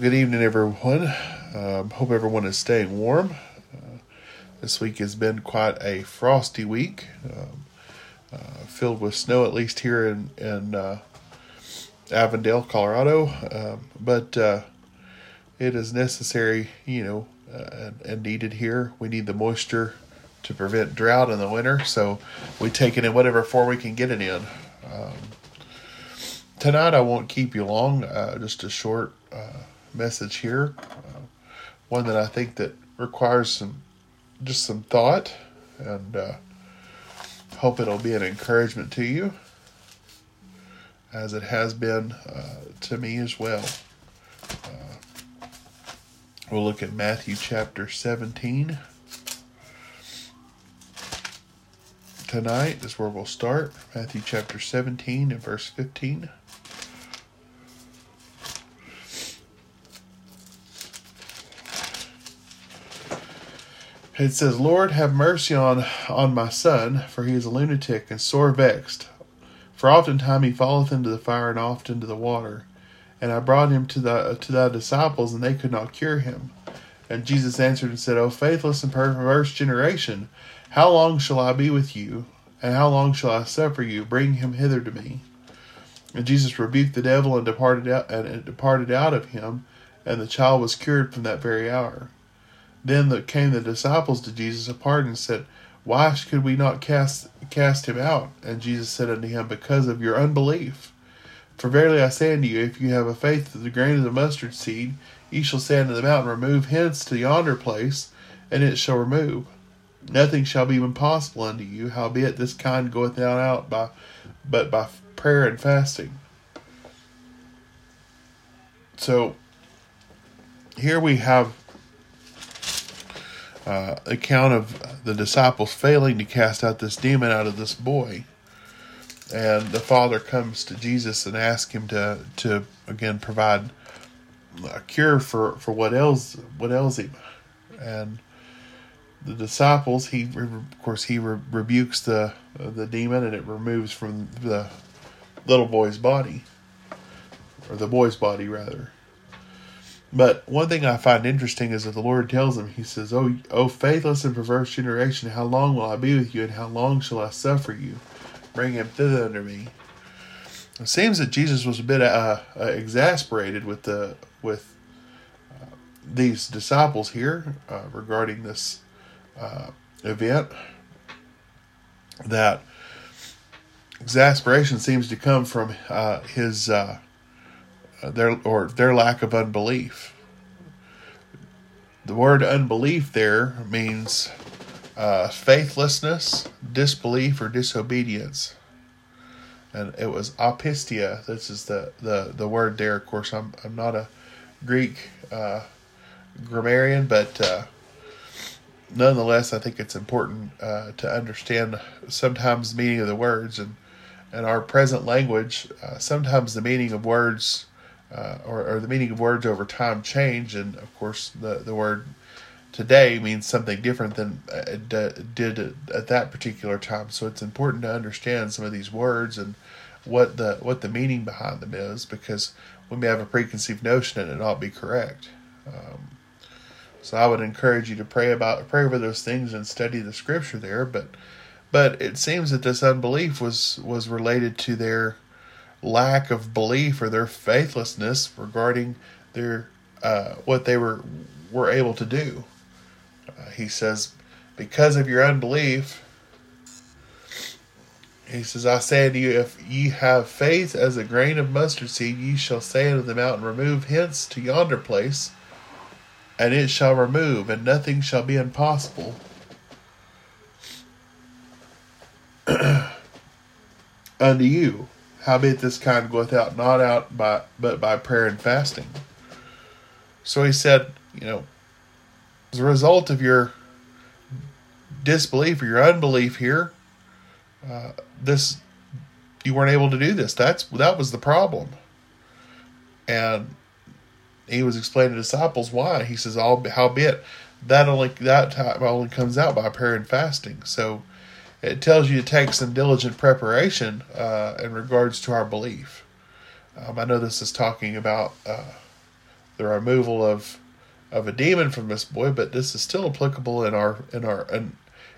Good evening, everyone. Um, hope everyone is staying warm. Uh, this week has been quite a frosty week, um, uh, filled with snow, at least here in, in uh, Avondale, Colorado. Um, but uh, it is necessary, you know, uh, and, and needed here. We need the moisture to prevent drought in the winter, so we take it in whatever form we can get it in. Um, tonight, I won't keep you long. Uh, just a short message here, uh, one that I think that requires some just some thought, and uh, hope it'll be an encouragement to you, as it has been uh, to me as well. Uh, we'll look at Matthew chapter seventeen. Tonight is where we'll start. Matthew chapter 17 and verse 15. It says, Lord, have mercy on, on my son, for he is a lunatic and sore vexed. For oftentimes he falleth into the fire and oft into the water. And I brought him to, the, to thy disciples, and they could not cure him. And Jesus answered and said, O faithless and perverse generation, how long shall I be with you? And how long shall I suffer you? Bring him hither to me. And Jesus rebuked the devil and departed out and departed out of him, and the child was cured from that very hour. Then the, came the disciples to Jesus apart and said, Why could we not cast cast him out? And Jesus said unto him, Because of your unbelief. For verily I say unto you, if you have a faith of the grain of the mustard seed, ye shall say unto the mountain, Remove hence to yonder place, and it shall remove. Nothing shall be impossible unto you, howbeit this kind goeth not out by but by prayer and fasting. So here we have uh, account of the disciples failing to cast out this demon out of this boy. And the father comes to Jesus and asks him to, to again provide a cure for, for what else what ails him. And the disciples, he of course he re- rebukes the the demon and it removes from the little boy's body, or the boy's body rather. But one thing I find interesting is that the Lord tells him, He says, "Oh, oh, faithless and perverse generation, how long will I be with you, and how long shall I suffer you? Bring him thither unto me." It seems that Jesus was a bit uh, uh, exasperated with the with uh, these disciples here uh, regarding this uh, event. That exasperation seems to come from uh, his their or their lack of unbelief. The word unbelief there means uh, faithlessness, disbelief, or disobedience. And it was apistia. This is the, the, the word there. Of course, I'm I'm not a Greek uh, grammarian, but uh, nonetheless, I think it's important uh, to understand sometimes the meaning of the words and in our present language. Uh, sometimes the meaning of words uh, or, or, the meaning of words over time change, and of course the the word today means something different than it did at that particular time. So it's important to understand some of these words and what the what the meaning behind them is, because we may have a preconceived notion and it not be correct. Um, so I would encourage you to pray about pray over those things and study the scripture there. But but it seems that this unbelief was was related to their lack of belief or their faithlessness regarding their uh, what they were were able to do. Uh, he says, because of your unbelief, he says, I say unto you, if ye have faith as a grain of mustard seed, ye shall say unto the mountain, Remove hence to yonder place, and it shall remove, and nothing shall be impossible. unto you. Howbeit this kind goeth out not out by but by prayer and fasting. So he said, you know, as a result of your disbelief or your unbelief here, uh, this you weren't able to do this. That's that was the problem. And he was explaining to disciples why. He says, "All howbeit that only that time only comes out by prayer and fasting." So it tells you to take some diligent preparation uh, in regards to our belief. Um, I know this is talking about uh, the removal of of a demon from this boy, but this is still applicable in our in our in,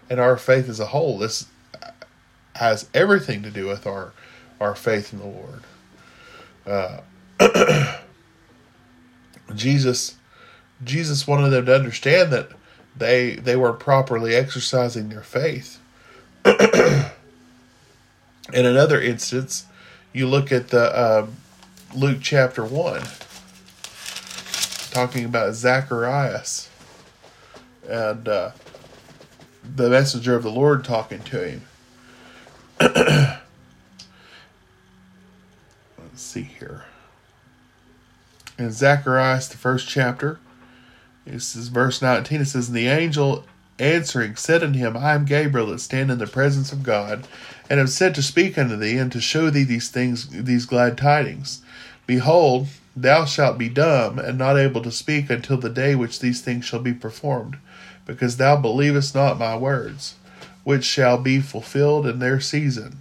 in our faith as a whole. This has everything to do with our our faith in the Lord. Uh, Jesus Jesus wanted them to understand that they they were properly exercising their faith. in another instance, you look at the um, Luke chapter one, talking about Zacharias and uh, the messenger of the Lord talking to him. Let's see here. In Zacharias, the first chapter, this is verse 19. It says, the angel answering said unto him, I am Gabriel that stand in the presence of God, and am sent to speak unto thee, and to show thee these things, these glad tidings. Behold, thou shalt be dumb, and not able to speak until the day which these things shall be performed, because thou believest not my words which shall be fulfilled in their season.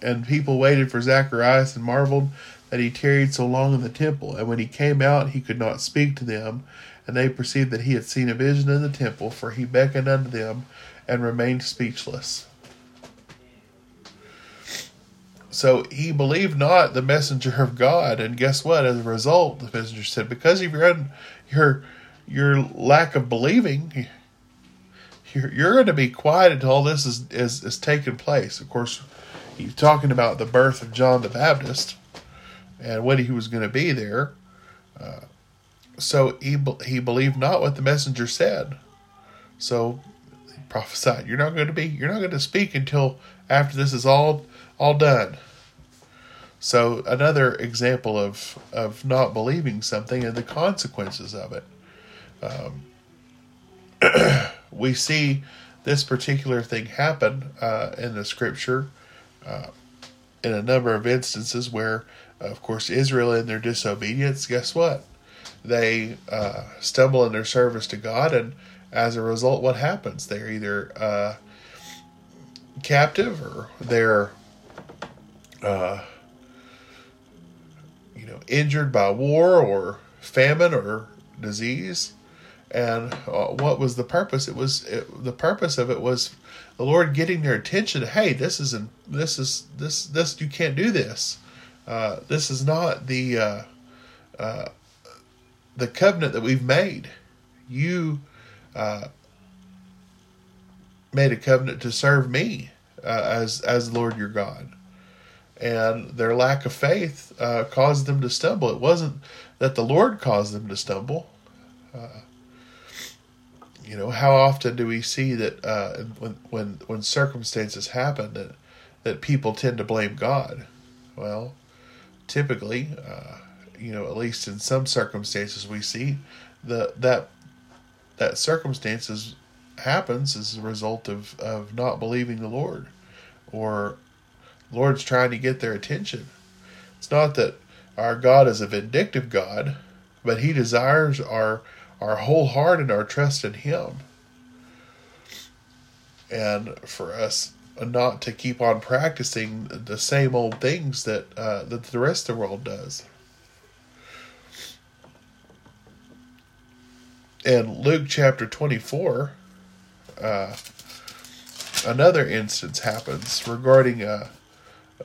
And people waited for Zacharias and marveled that he tarried so long in the temple. And when he came out, he could not speak to them. And they perceived that he had seen a vision in the temple, for he beckoned unto them and remained speechless. So he believed not the messenger of God, and guess what? As a result, the messenger said, "Because of your your your lack of believing, you're, you're going to be quiet until all this is, is, is taking place. Of course, he's talking about the birth of John the Baptist and when he was going to be there. Uh, so he, he believed not what the messenger said. So he prophesied, you're not going to be, you're not going to speak until after this is all, all done. So another example of, of not believing something and the consequences of it. Um, we see this particular thing happen uh, in the scripture uh, in a number of instances where, of course, Israel in their disobedience, guess what? They uh, stumble in their service to God, and as a result, what happens? They're either uh, captive or they're uh, you know injured by war or famine or disease and uh, what was the purpose? It was it, the purpose of it was the Lord getting their attention. Hey, this isn't this is this this you can't do this. Uh, this is not the uh, uh the covenant that we've made. You uh, made a covenant to serve me uh, as as Lord your God, and their lack of faith caused them to stumble. It wasn't that the Lord caused them to stumble you know, how often do we see that uh, when when when circumstances happen that that people tend to blame God? Well, typically, uh, you know, at least in some circumstances, we see the that that circumstances happens as a result of of not believing the Lord, or Lord's trying to get their attention. It's not that our God is a vindictive God, but He desires our our whole heart and our trust in Him. And for us not to keep on practicing the same old things that uh, that the rest of the world does. In Luke chapter 24, uh, another instance happens regarding uh,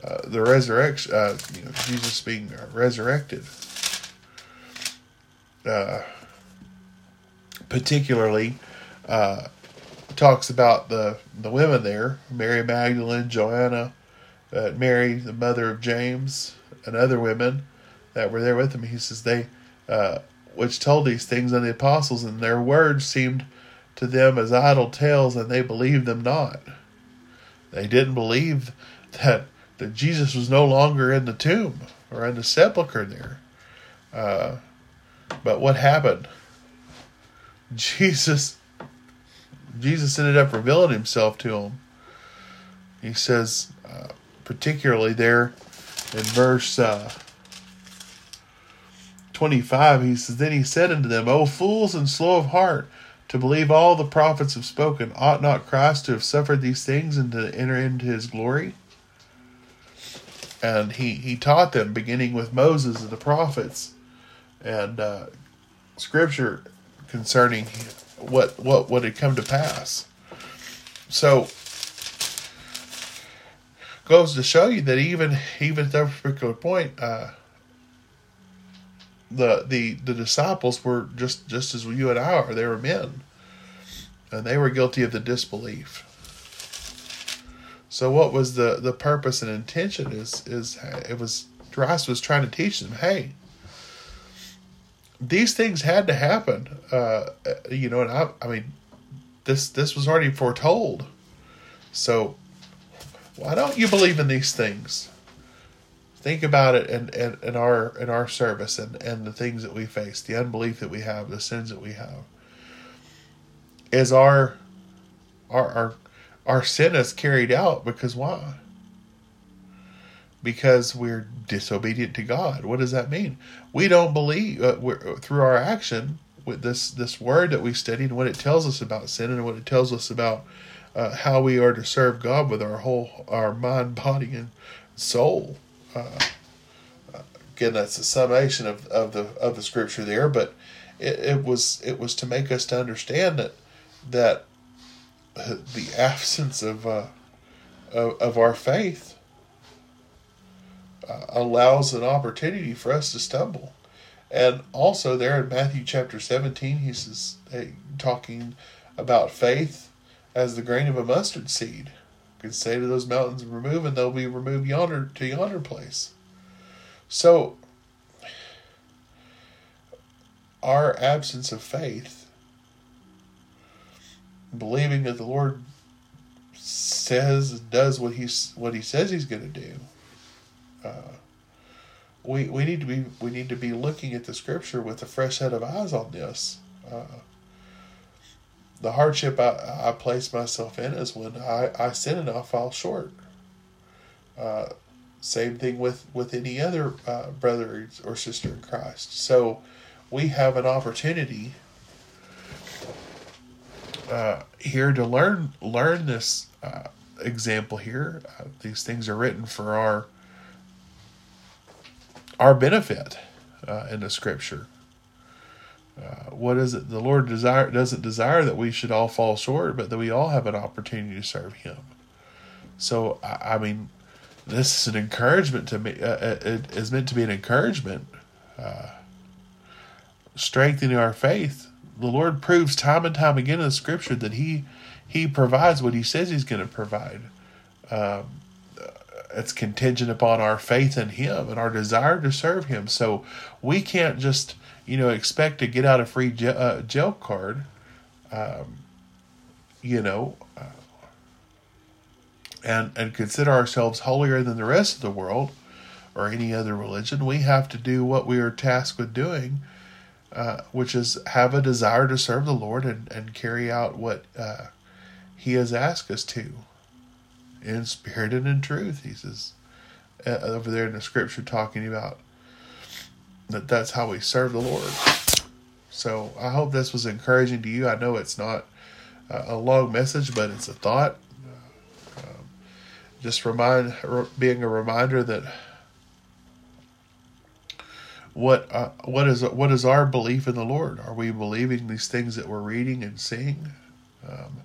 uh, the resurrection, uh, you know, Jesus being resurrected. Uh, particularly uh, talks about the the women there, Mary Magdalene, Joanna, uh, Mary, the mother of James, and other women that were there with him. He says they, uh, which told these things on the apostles, and their words seemed to them as idle tales, and they believed them not. They didn't believe that that Jesus was no longer in the tomb or in the sepulcher there. Uh, but what happened? Jesus Jesus ended up revealing himself to him. He says, uh, particularly there in verse uh, 25, he says, Then he said unto them, O fools and slow of heart, to believe all the prophets have spoken, ought not Christ to have suffered these things and to enter into his glory? And he, he taught them, beginning with Moses and the prophets, and uh, scripture concerning what what what had come to pass. So goes to show you that even even at that particular point, uh, the the the disciples were just just as you and I are. They were men, and they were guilty of the disbelief. So what was the the purpose and intention? Is is it was Christ was trying to teach them, hey, these things had to happen. Uh, you know, and I I mean, this this was already foretold. So why don't you believe in these things? Think about it in, in, in our in our service and, and the things that we face, the unbelief that we have, the sins that we have. Is our our our, our sin is carried out because why? Because we're disobedient to God. What does that mean? We don't believe uh, through our action with this this word that we studied and what it tells us about sin and what it tells us about uh, how we are to serve God with our whole our mind, body, and soul. Uh, again, that's a summation of, of the of the scripture there, but it, it was it was to make us to understand that that the absence of uh, of, of, our faith uh, allows an opportunity for us to stumble. And also there in Matthew chapter 17, he says, talking about faith as the grain of a mustard seed. Can say to those mountains, remove, and they'll be removed yonder to yonder place. So, our absence of faith, believing that the Lord says does what he's what he says he's going to do. Uh, we we need to be we need to be looking at the scripture with a fresh set of eyes on this. Uh, the hardship I, I place myself in is when I, I sin and I fall short. Uh, same thing with, with any other uh, brother or sister in Christ. So we have an opportunity uh, here to learn learn this uh, example here. Uh, these things are written for our our benefit uh, in the Scripture. Uh, what is it? The Lord desire doesn't desire that we should all fall short, but that we all have an opportunity to serve Him. So, I, I mean, this is an encouragement to me. Uh, uh, it is meant to be an encouragement, uh, strengthening our faith. The Lord proves time and time again in the Scripture that He He provides what He says He's going to provide. Um, it's contingent upon our faith in Him and our desire to serve Him. So we can't just you know, expect to get out a free jail, uh, jail card, um, you know, uh, and and consider ourselves holier than the rest of the world or any other religion. We have to do what we are tasked with doing, uh, which is have a desire to serve the Lord and, and carry out what uh, He has asked us to in spirit and in truth. He says uh, over there in the scripture talking about that that's how we serve the Lord. So I hope this was encouraging to you. I know it's not a long message, but it's a thought. Um, just remind, being a reminder that what uh, what is what is our belief in the Lord? Are we believing these things that we're reading and seeing? Um,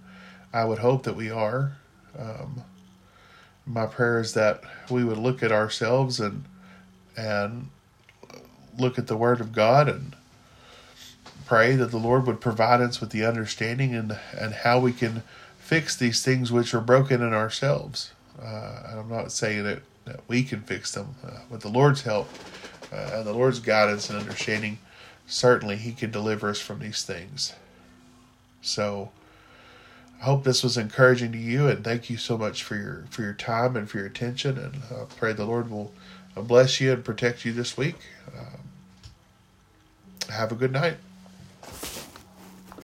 I would hope that we are. Um, my prayer is that we would look at ourselves and and look at the Word of God and pray that the Lord would provide us with the understanding and, and how we can fix these things which are broken in ourselves. Uh, I'm not saying that, that we can fix them, uh, with the Lord's help uh, and the Lord's guidance and understanding, certainly He can deliver us from these things. So, I hope this was encouraging to you, and thank you so much for your for your time and for your attention. And I pray the Lord will bless you and protect you this week. Um, have a good night.